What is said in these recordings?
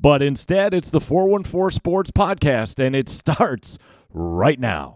But instead, it's the 414 Sports Podcast, and it starts right now.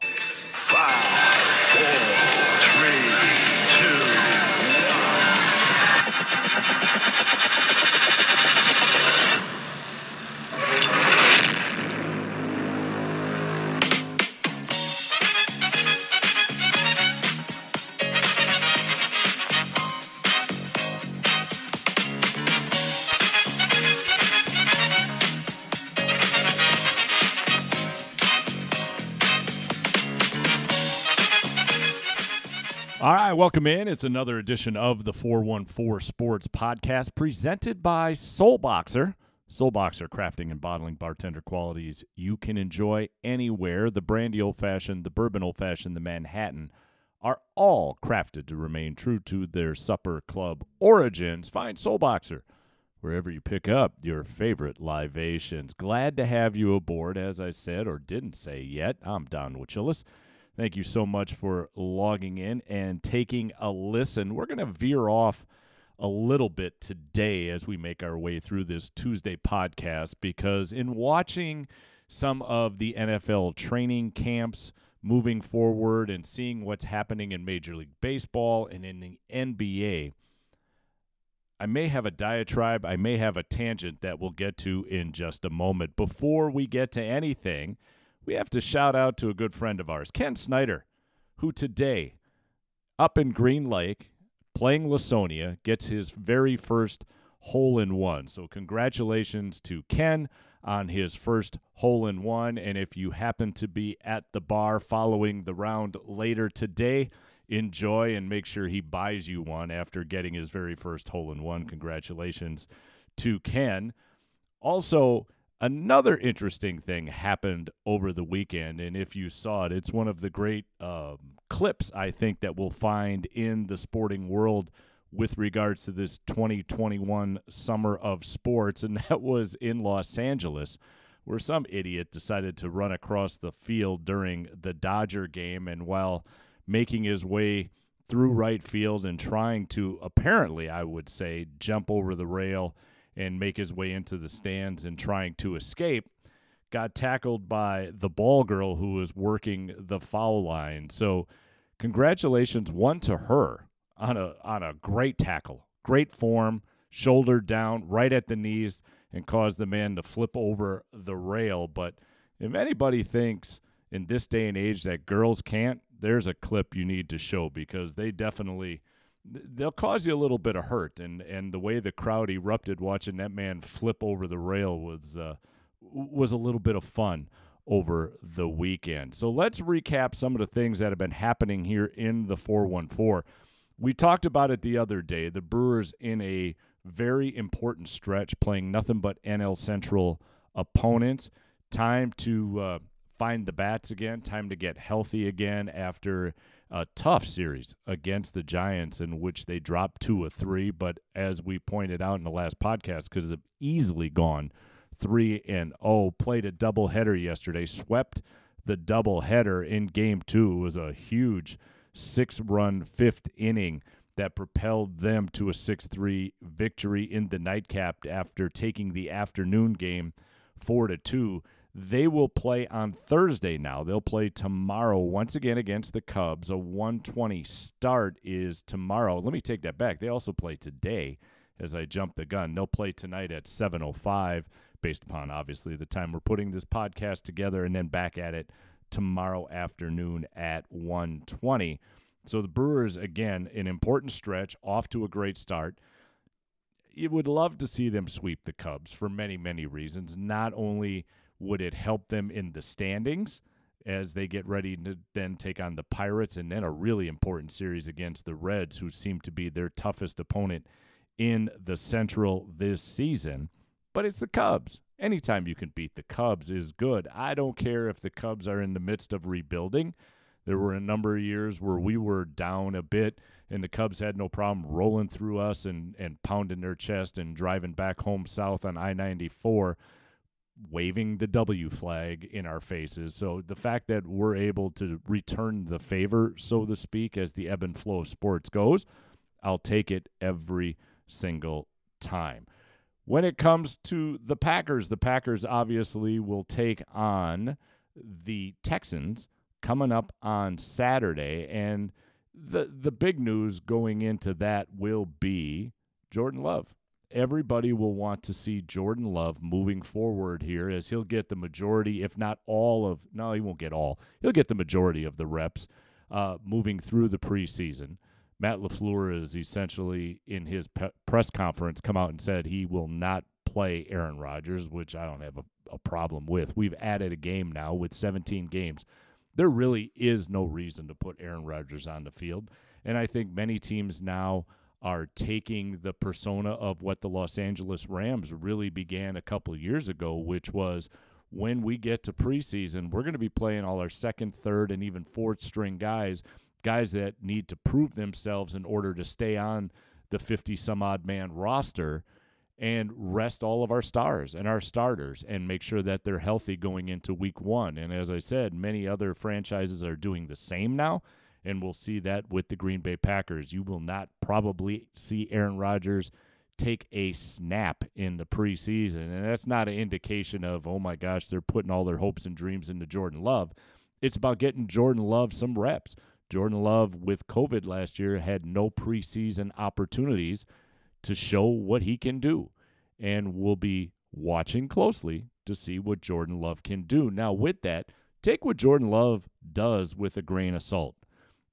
Right, welcome in. It's another edition of the 414 Sports Podcast presented by Soul Boxer. Soul Boxer crafting and bottling bartender qualities you can enjoy anywhere. The brandy old fashioned, the bourbon old fashioned, the Manhattan are all crafted to remain true to their supper club origins. Find Soul Boxer wherever you pick up your favorite libations. Glad to have you aboard, as I said or didn't say yet. I'm Don Wojczulis. Thank you so much for logging in and taking a listen. We're going to veer off a little bit today as we make our way through this Tuesday podcast because in watching some of the NFL training camps moving forward and seeing what's happening in Major League Baseball and in the NBA, I may have a diatribe, I may have a tangent that we'll get to in just a moment. Before we get to anything, we have to shout out to a good friend of ours, Ken Snyder, who today, up in Green Lake, playing Lawsonia, gets his very first hole in one. So, congratulations to Ken on his first hole in one. And if you happen to be at the bar following the round later today, enjoy and make sure he buys you one after getting his very first hole in one. Congratulations to Ken. Also, Another interesting thing happened over the weekend, and if you saw it, it's one of the great um, clips I think that we'll find in the sporting world with regards to this 2021 summer of sports, and that was in Los Angeles, where some idiot decided to run across the field during the Dodger game, and while making his way through right field and trying to apparently, I would say, jump over the rail and make his way into the stands and trying to escape, got tackled by the ball girl who was working the foul line. So, congratulations one to her on a on a great tackle, great form, shoulder down, right at the knees, and caused the man to flip over the rail. But if anybody thinks in this day and age that girls can't, there's a clip you need to show because they definitely they'll cause you a little bit of hurt and and the way the crowd erupted watching that man flip over the rail was uh, was a little bit of fun over the weekend. So let's recap some of the things that have been happening here in the 414. We talked about it the other day. The Brewers in a very important stretch playing nothing but NL Central opponents. Time to uh, find the bats again, time to get healthy again after a tough series against the Giants in which they dropped two of three. But as we pointed out in the last podcast, because have easily gone three and oh, played a doubleheader yesterday, swept the doubleheader in game two. It was a huge six run fifth inning that propelled them to a 6 3 victory in the nightcap after taking the afternoon game 4 to 2. They will play on Thursday now. They'll play tomorrow once again against the Cubs. A 120 start is tomorrow. Let me take that back. They also play today as I jump the gun. They'll play tonight at 7:05 based upon obviously the time we're putting this podcast together and then back at it tomorrow afternoon at 1:20. So the Brewers again an important stretch off to a great start you would love to see them sweep the Cubs for many, many reasons. Not only would it help them in the standings as they get ready to then take on the Pirates and then a really important series against the Reds, who seem to be their toughest opponent in the Central this season? But it's the Cubs. Anytime you can beat the Cubs is good. I don't care if the Cubs are in the midst of rebuilding. There were a number of years where we were down a bit, and the Cubs had no problem rolling through us and, and pounding their chest and driving back home south on I 94 waving the W flag in our faces. So the fact that we're able to return the favor, so to speak, as the ebb and flow of sports goes, I'll take it every single time. When it comes to the Packers, the Packers obviously will take on the Texans coming up on Saturday. And the the big news going into that will be Jordan Love. Everybody will want to see Jordan Love moving forward here as he'll get the majority, if not all of no, he won't get all. He'll get the majority of the reps uh, moving through the preseason. Matt LaFleur is essentially in his pe- press conference come out and said he will not play Aaron Rodgers, which I don't have a, a problem with. We've added a game now with 17 games. There really is no reason to put Aaron Rodgers on the field. And I think many teams now are taking the persona of what the Los Angeles Rams really began a couple years ago, which was when we get to preseason, we're going to be playing all our second, third, and even fourth string guys guys that need to prove themselves in order to stay on the 50 some odd man roster and rest all of our stars and our starters and make sure that they're healthy going into week one. And as I said, many other franchises are doing the same now. And we'll see that with the Green Bay Packers. You will not probably see Aaron Rodgers take a snap in the preseason. And that's not an indication of, oh my gosh, they're putting all their hopes and dreams into Jordan Love. It's about getting Jordan Love some reps. Jordan Love, with COVID last year, had no preseason opportunities to show what he can do. And we'll be watching closely to see what Jordan Love can do. Now, with that, take what Jordan Love does with a grain of salt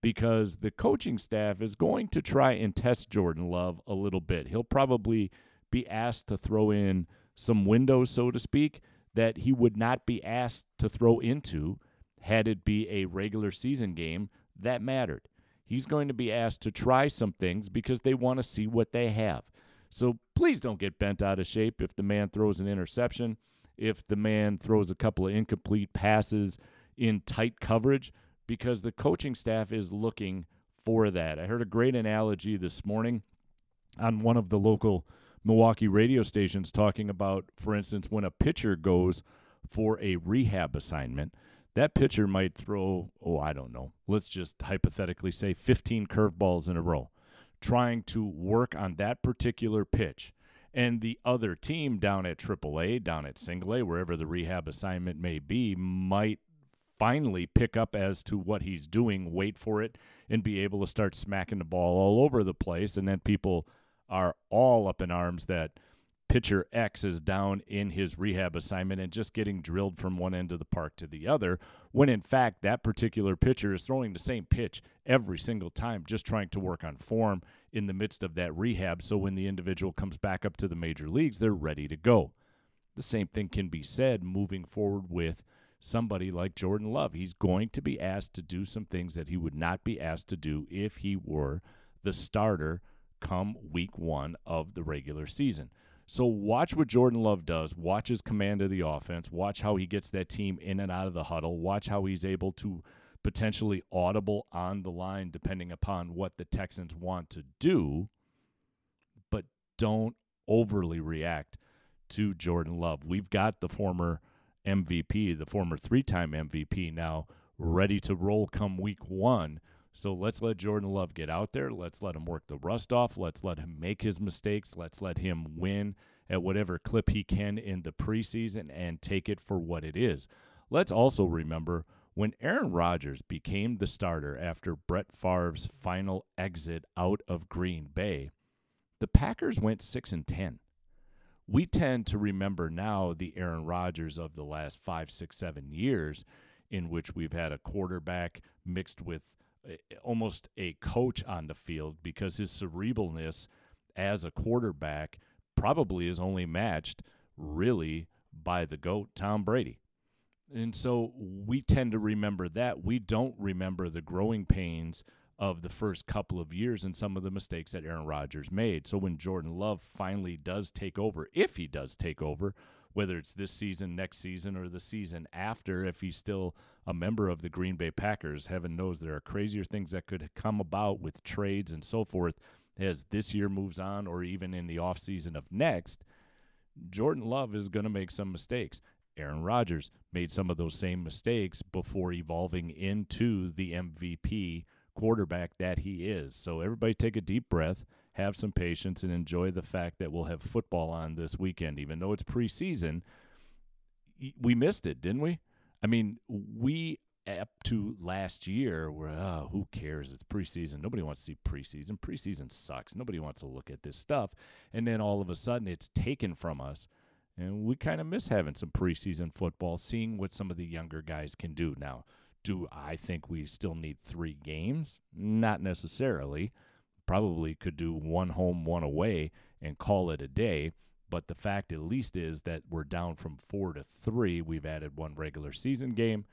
because the coaching staff is going to try and test Jordan Love a little bit. He'll probably be asked to throw in some windows, so to speak, that he would not be asked to throw into had it be a regular season game that mattered. He's going to be asked to try some things because they want to see what they have. So please don't get bent out of shape if the man throws an interception, if the man throws a couple of incomplete passes in tight coverage, because the coaching staff is looking for that. I heard a great analogy this morning on one of the local Milwaukee radio stations talking about, for instance, when a pitcher goes for a rehab assignment that pitcher might throw, oh, I don't know, let's just hypothetically say 15 curveballs in a row, trying to work on that particular pitch. And the other team down at AAA, down at Single A, wherever the rehab assignment may be, might finally pick up as to what he's doing, wait for it, and be able to start smacking the ball all over the place. And then people are all up in arms that pitcher X is down in his rehab assignment and just getting drilled from one end of the park to the other, when in fact that particular pitcher is throwing the same pitch every single time, just trying to work on form in the midst of that rehab. So when the individual comes back up to the major leagues, they're ready to go. The same thing can be said moving forward with somebody like Jordan Love. He's going to be asked to do some things that he would not be asked to do if he were the starter come week one of the regular season. So watch what Jordan Love does. Watch his command of the offense. Watch how he gets that team in and out of the huddle. Watch how he's able to potentially audible on the line depending upon what the Texans want to do. But don't overly react to Jordan Love. We've got the former MVP, the former three time MVP now ready to roll come week one. So let's let Jordan Love get out there. Let's let him work the rust off. Let's let him make his mistakes. Let's let him win at whatever clip he can in the preseason and take it for what it is. Let's also remember when Aaron Rodgers became the starter after Brett Favre's final exit out of Green Bay, the Packers went 6 and 10. We tend to remember now the Aaron Rodgers of the last five, six, seven years in which we've had a quarterback mixed with almost a coach on the field because his cerebralness as a quarterback probably is only matched really by the GOAT, Tom Brady. And so we tend to remember that. We don't remember the growing pains of the first couple of years and some of the mistakes that Aaron Rodgers made. So when Jordan Love finally does take over, if he does take over, whether it's this season, next season, or the season after, if he's still a member of the Green Bay Packers. Heaven knows there are crazier things that could come about with trades and so forth as this year moves on or even in the offseason of next. Jordan Love is going to make some mistakes. Aaron Rodgers made some of those same mistakes before evolving into the MVP quarterback that he is. So everybody take a deep breath have some patience and enjoy the fact that we'll have football on this weekend, even though it's preseason. We missed it, didn't we? I mean, we up to last year were oh, who cares? It's preseason. Nobody wants to see preseason. Preseason sucks. Nobody wants to look at this stuff. And then all of a sudden, it's taken from us. And we kind of miss having some preseason football, seeing what some of the younger guys can do. Now, do I think we still need three games? Not necessarily. Probably could do one home, one away, and call it a day. But the fact, at least, is that we're down from four to three. We've added one regular season game.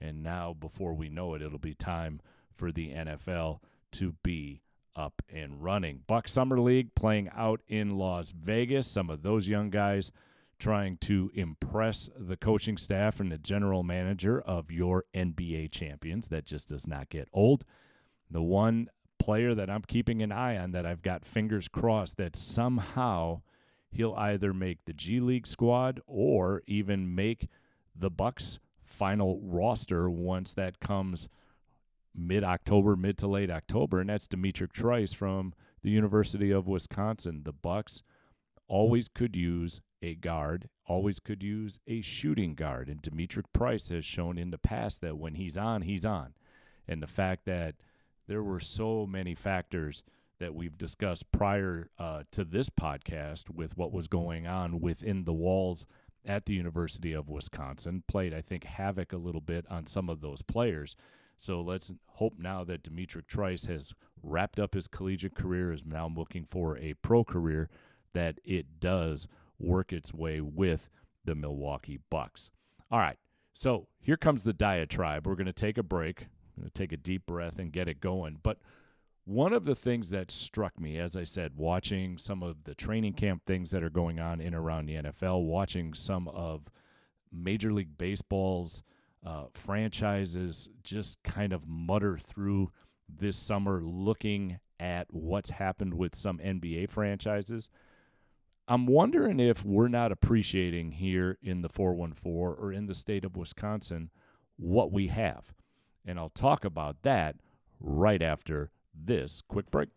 And now, before we know it, it'll be time for the NFL to be up and running. Buck Summer League playing out in Las Vegas. Some of those young guys trying to impress the coaching staff and the general manager of your NBA champions. That just does not get old. The one player that I'm keeping an eye on that I've got fingers crossed that somehow he'll either make the G League squad or even make the Bucks final roster once that comes mid October, mid to late October, and that's D'Mitrik Trice from the University of Wisconsin. The Bucks always could use a guard, always could use a shooting guard, and D'Mitrik Trice has shown in the past that when he's on, he's on. And the fact that there were so many factors that we've discussed prior uh, to this podcast with what was going on within the walls at the University of Wisconsin played, I think, havoc a little bit on some of those players. So let's hope now that D'Mitrik Trice has wrapped up his collegiate career, is now looking for a pro career, that it does work its way with the Milwaukee Bucks. All right, so here comes the diatribe. We're going to take a break, I'm going to take a deep breath and get it going. But one of the things that struck me, as I said, watching some of the training camp things that are going on in around the NFL, watching some of Major League Baseball's uh, franchises just kind of mutter through this summer, looking at what's happened with some NBA franchises. I'm wondering if we're not appreciating here in the 414 or in the state of Wisconsin what we have. And I'll talk about that right after this quick break.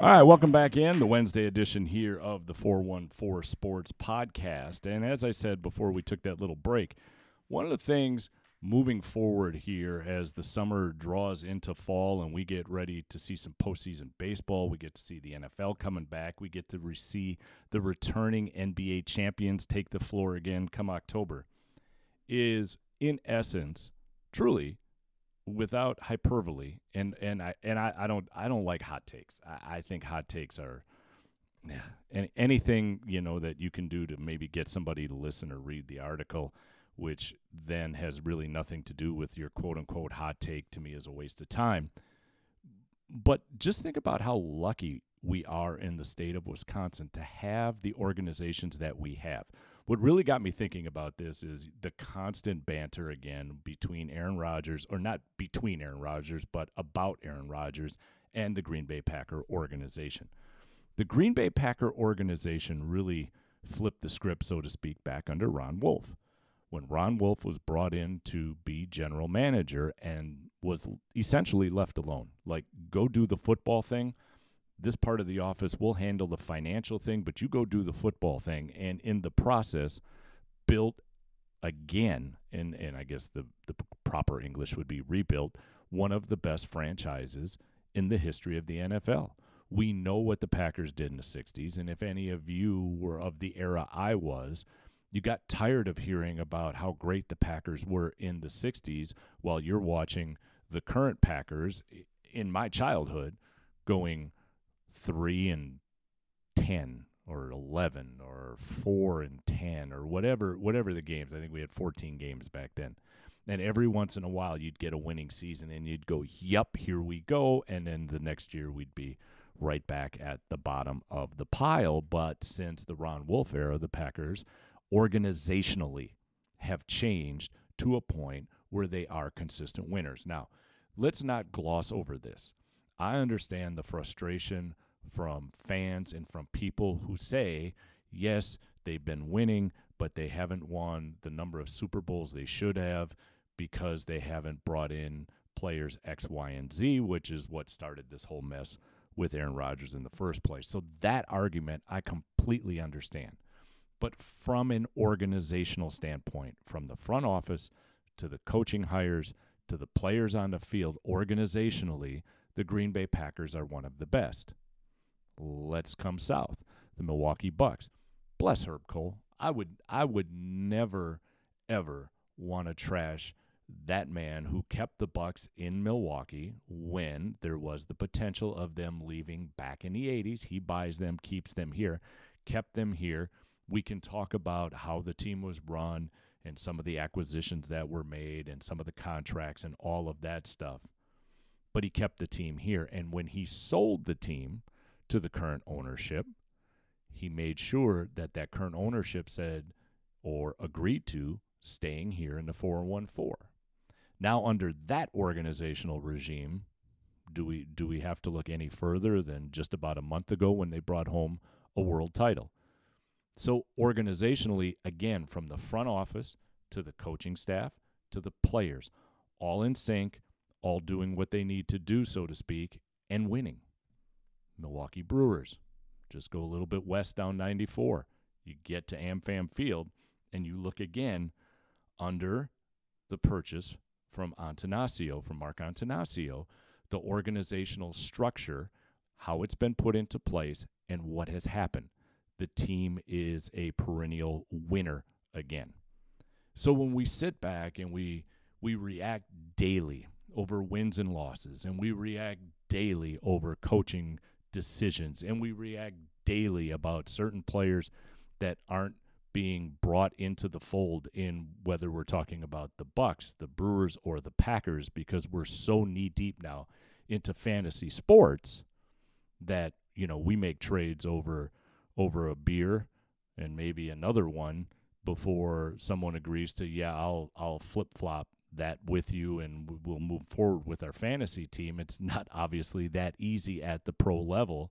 All right, welcome back in the Wednesday edition here of the 414 Sports Podcast. And as I said before we took that little break, one of the things moving forward here as the summer draws into fall and we get ready to see some postseason baseball, we get to see the NFL coming back, we get to re- see the returning NBA champions take the floor again come October, is in essence, truly, without hyperbole and and I and I, I don't I don't like hot takes. I, I think hot takes are and anything you know that you can do to maybe get somebody to listen or read the article, which then has really nothing to do with your quote unquote hot take to me is a waste of time. But just think about how lucky we are in the state of Wisconsin to have the organizations that we have. What really got me thinking about this is the constant banter again between Aaron Rodgers, or not between Aaron Rodgers, but about Aaron Rodgers and the Green Bay Packer organization. The Green Bay Packer organization really flipped the script, so to speak, back under Ron Wolf. When Ron Wolf was brought in to be general manager and was essentially left alone, like, go do the football thing this part of the office will handle the financial thing, but you go do the football thing. And in the process, built again, and, and I guess the, the proper English would be rebuilt, one of the best franchises in the history of the NFL. We know what the Packers did in the 60s. And if any of you were of the era I was, you got tired of hearing about how great the Packers were in the 60s while you're watching the current Packers in my childhood going three and ten or eleven or four and ten or whatever whatever the games. I think we had fourteen games back then. And every once in a while you'd get a winning season and you'd go, Yep, here we go and then the next year we'd be right back at the bottom of the pile. But since the Ron Wolf era, the Packers organizationally have changed to a point where they are consistent winners. Now, let's not gloss over this. I understand the frustration from fans and from people who say, yes, they've been winning, but they haven't won the number of Super Bowls they should have because they haven't brought in players X, Y, and Z, which is what started this whole mess with Aaron Rodgers in the first place. So that argument I completely understand. But from an organizational standpoint, from the front office to the coaching hires to the players on the field, organizationally, the Green Bay Packers are one of the best. Let's come south. The Milwaukee Bucks. Bless Herb Kohl. I would I would never ever want to trash that man who kept the Bucks in Milwaukee when there was the potential of them leaving back in the 80s. He buys them, keeps them here, kept them here. We can talk about how the team was run and some of the acquisitions that were made and some of the contracts and all of that stuff. But he kept the team here. And when he sold the team to the current ownership, he made sure that that current ownership said or agreed to staying here in the 414. Now, under that organizational regime, do we do we have to look any further than just about a month ago when they brought home a world title? So organizationally, again, from the front office to the coaching staff to the players, all in sync, all doing what they need to do, so to speak, and winning. Milwaukee Brewers, just go a little bit west down 94. You get to AmFam Field, and you look again under the purchase from Attanasio, from Mark Attanasio, the organizational structure, how it's been put into place, and what has happened. The team is a perennial winner again. So when we sit back and we we react daily over wins and losses, and we react daily over coaching decisions, and we react daily about certain players that aren't being brought into the fold in whether we're talking about the Bucks, the Brewers, or the Packers, because we're so knee deep now into fantasy sports that you know we make trades over over a beer and maybe another one before someone agrees to yeah I'll I'll flip flop that with you and we'll move forward with our fantasy team. It's not obviously that easy at the pro level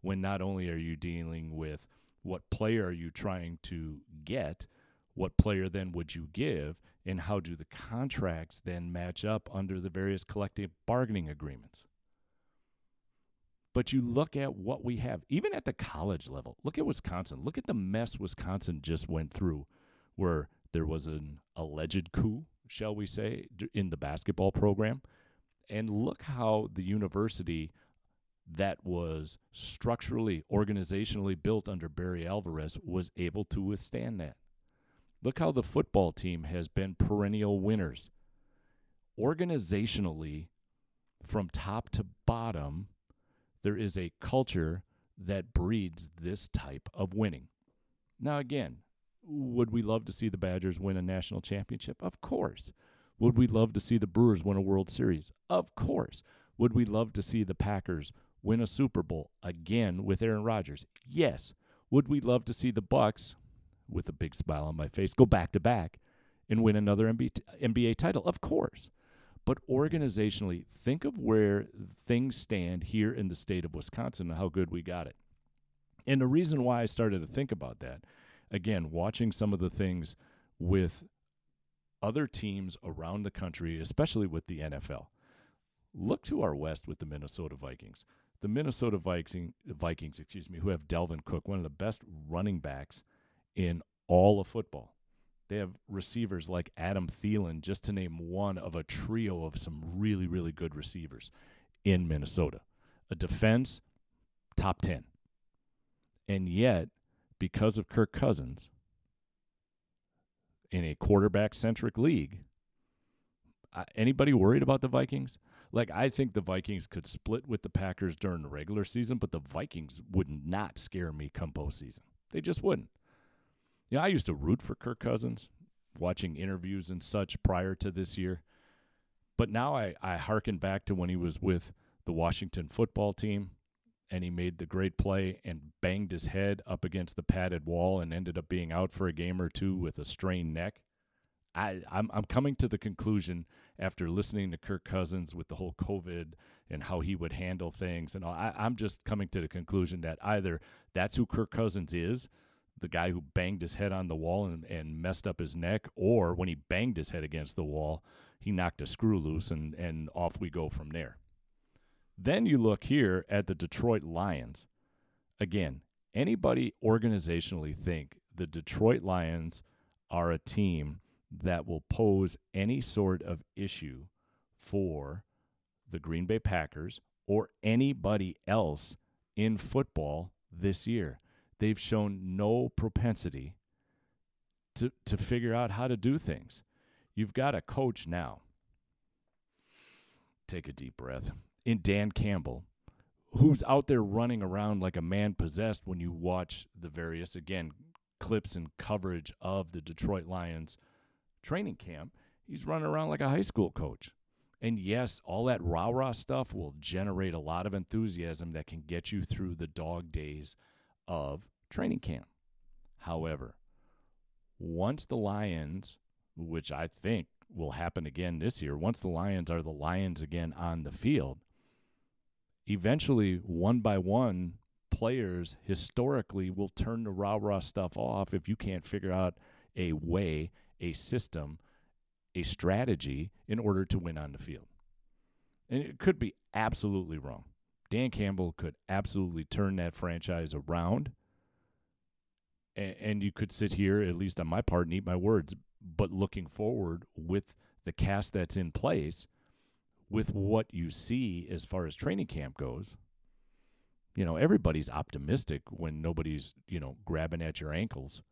when not only are you dealing with what player are you trying to get? What player then would you give? And how do the contracts then match up under the various collective bargaining agreements? But you look at what we have, even at the college level. Look at Wisconsin. Look at the mess Wisconsin just went through, where there was an alleged coup, shall we say, in the basketball program. And look how the university that was structurally, organizationally built under Barry Alvarez was able to withstand that. Look how the football team has been perennial winners. Organizationally, from top to bottom, there is a culture that breeds this type of winning. Now, again, would we love to see the Badgers win a national championship? Of course. Would we love to see the Brewers win a World Series? Of course. Would we love to see the Packers win a Super Bowl again with Aaron Rodgers? Yes. Would we love to see the Bucks, with a big smile on my face, go back to back and win another NBA title? Of course. But organizationally, think of where things stand here in the state of Wisconsin and how good we got it. And the reason why I started to think about that, again, watching some of the things with other teams around the country, especially with the NFL. Look to our west with the Minnesota Vikings the Minnesota Vikings, Vikings, excuse me, who have Dalvin Cook, one of the best running backs in all of football. They have receivers like Adam Thielen, just to name one of a trio of some really, really good receivers in Minnesota. A defense, top 10. And yet, because of Kirk Cousins, in a quarterback centric league, anybody worried about the Vikings? Like I think the Vikings could split with the Packers during the regular season, but the Vikings would not scare me come postseason. They just wouldn't. You know, I used to root for Kirk Cousins, watching interviews and such prior to this year. But now I, I hearken back to when he was with the Washington football team and he made the great play and banged his head up against the padded wall and ended up being out for a game or two with a strained neck. I, I'm I'm coming to the conclusion after listening to Kirk Cousins with the whole COVID and how he would handle things, and I, I'm just coming to the conclusion that either that's who Kirk Cousins is, the guy who banged his head on the wall and, and messed up his neck, or when he banged his head against the wall, he knocked a screw loose, and and off we go from there. Then you look here at the Detroit Lions. Again, anybody organizationally think the Detroit Lions are a team that will pose any sort of issue for the Green Bay Packers or anybody else in football this year. They've shown no propensity to to figure out how to do things. You've got a coach now. Take a deep breath. In Dan Campbell, who's out there running around like a man possessed when you watch the various again clips and coverage of the Detroit Lions training camp, he's running around like a high school coach. And yes, all that rah rah stuff will generate a lot of enthusiasm that can get you through the dog days of training camp. However, once the Lions, which I think will happen again this year, once the Lions are the Lions again on the field, eventually, one by one, players historically will turn the rah rah stuff off if you can't figure out a way, a system, a strategy in order to win on the field. And it could be absolutely wrong. Dan Campbell could absolutely turn that franchise around. And, and you could sit here, at least on my part, and eat my words. But looking forward with the cast that's in place, with what you see as far as training camp goes, you know, everybody's optimistic when nobody's, you know, grabbing at your ankles,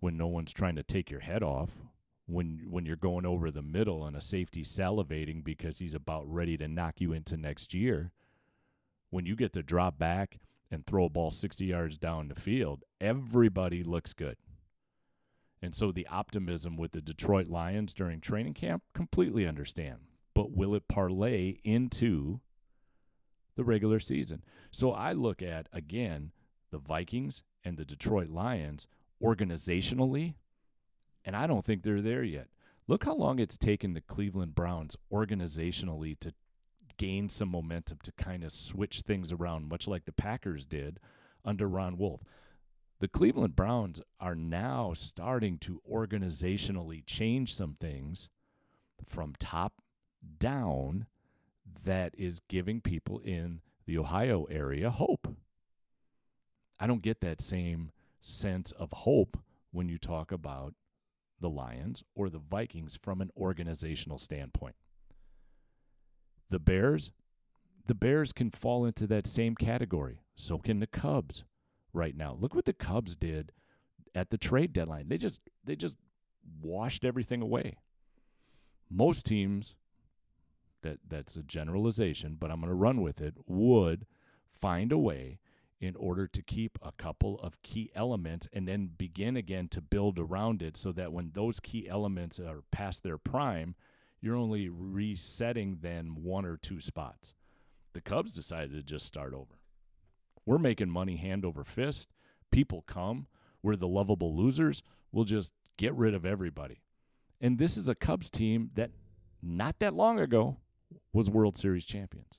when no one's trying to take your head off, when when you're going over the middle and a safety salivating because he's about ready to knock you into next year. When you get to drop back and throw a ball 60 yards down the field, everybody looks good. And so the optimism with the Detroit Lions during training camp, completely understand. But will it parlay into the regular season? So I look at, again, the Vikings and the Detroit Lions organizationally, and I don't think they're there yet. Look how long it's taken the Cleveland Browns organizationally to gain some momentum to kind of switch things around, much like the Packers did under Ron Wolf. The Cleveland Browns are now starting to organizationally change some things from top down that is giving people in the Ohio area hope. I don't get that same sense of hope when you talk about the Lions or the Vikings from an organizational standpoint. The Bears, the Bears can fall into that same category. So can the Cubs right now. Look what the Cubs did at the trade deadline. They just they just washed everything away. Most teams that that's a generalization, but I'm going to run with it, would find a way in order to keep a couple of key elements and then begin again to build around it so that when those key elements are past their prime, you're only resetting then one or two spots. The Cubs decided to just start over. We're making money hand over fist. People come. We're the lovable losers. We'll just get rid of everybody. And this is a Cubs team that not that long ago was World Series champions.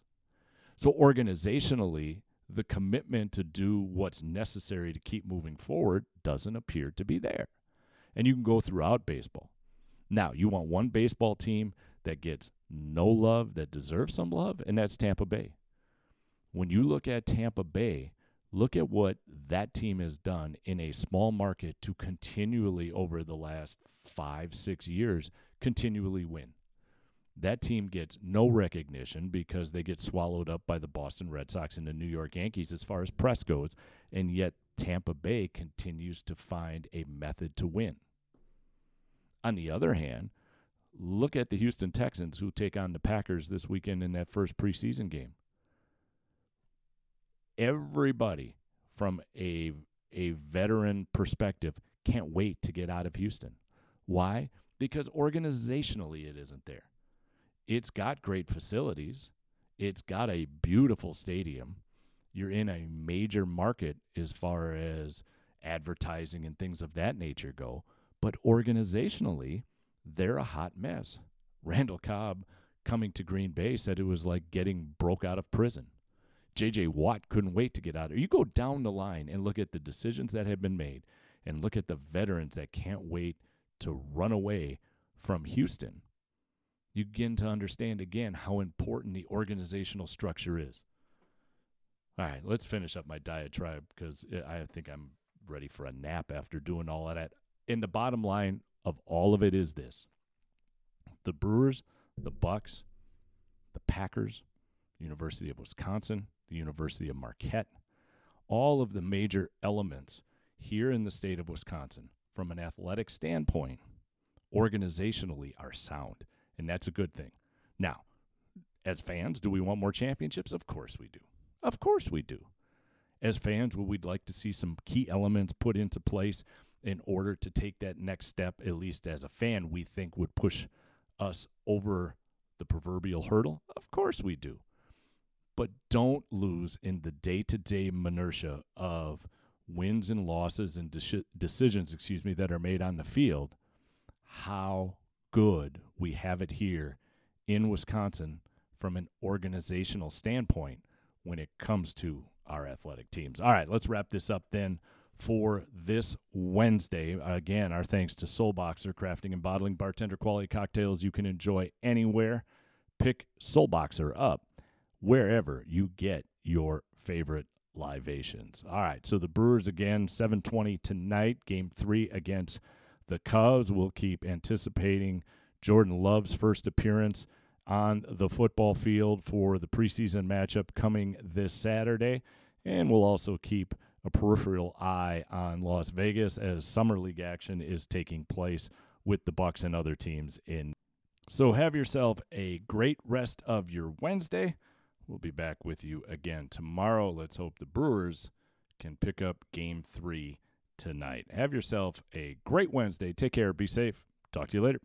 So organizationally, the commitment to do what's necessary to keep moving forward doesn't appear to be there. And you can go throughout baseball. Now, you want one baseball team that gets no love, that deserves some love, and that's Tampa Bay. When you look at Tampa Bay, look at what that team has done in a small market to continually, over the last five, six years, continually win. That team gets no recognition because they get swallowed up by the Boston Red Sox and the New York Yankees as far as press goes, and yet Tampa Bay continues to find a method to win. On the other hand, look at the Houston Texans who take on the Packers this weekend in that first preseason game. Everybody from a a veteran perspective can't wait to get out of Houston. Why? Because organizationally it isn't there. It's got great facilities. It's got a beautiful stadium. You're in a major market as far as advertising and things of that nature go. But organizationally, they're a hot mess. Randall Cobb coming to Green Bay said it was like getting broke out of prison. JJ Watt couldn't wait to get out. You go down the line and look at the decisions that have been made and look at the veterans that can't wait to run away from Houston. You begin to understand again how important the organizational structure is. All right, let's finish up my diatribe because I think I'm ready for a nap after doing all of that. And the bottom line of all of it is this the Brewers, the Bucks, the Packers, University of Wisconsin, the University of Marquette, all of the major elements here in the state of Wisconsin from an athletic standpoint, organizationally are sound. And that's a good thing. Now, as fans, do we want more championships? Of course we do. Of course we do. As fans, would we like to see some key elements put into place in order to take that next step, at least as a fan, we think would push us over the proverbial hurdle? Of course we do. But don't lose in the day to day minutia of wins and losses and de- decisions, excuse me, that are made on the field. How good we have it here in Wisconsin from an organizational standpoint when it comes to our athletic teams. All right, let's wrap this up then for this Wednesday. Again, our thanks to Soul Boxer Crafting and Bottling Bartender Quality Cocktails you can enjoy anywhere. Pick Soul Boxer up wherever you get your favorite libations. All right, so the Brewers again 7:20 tonight, game 3 against the Cubs. We'll keep anticipating Jordan Love's first appearance on the football field for the preseason matchup coming this Saturday. And we'll also keep a peripheral eye on Las Vegas as summer league action is taking place with the Bucks and other teams in. So have yourself a great rest of your Wednesday. We'll be back with you again tomorrow. Let's hope the Brewers can pick up game 3 tonight. Have yourself a great Wednesday. Take care, be safe. Talk to you later.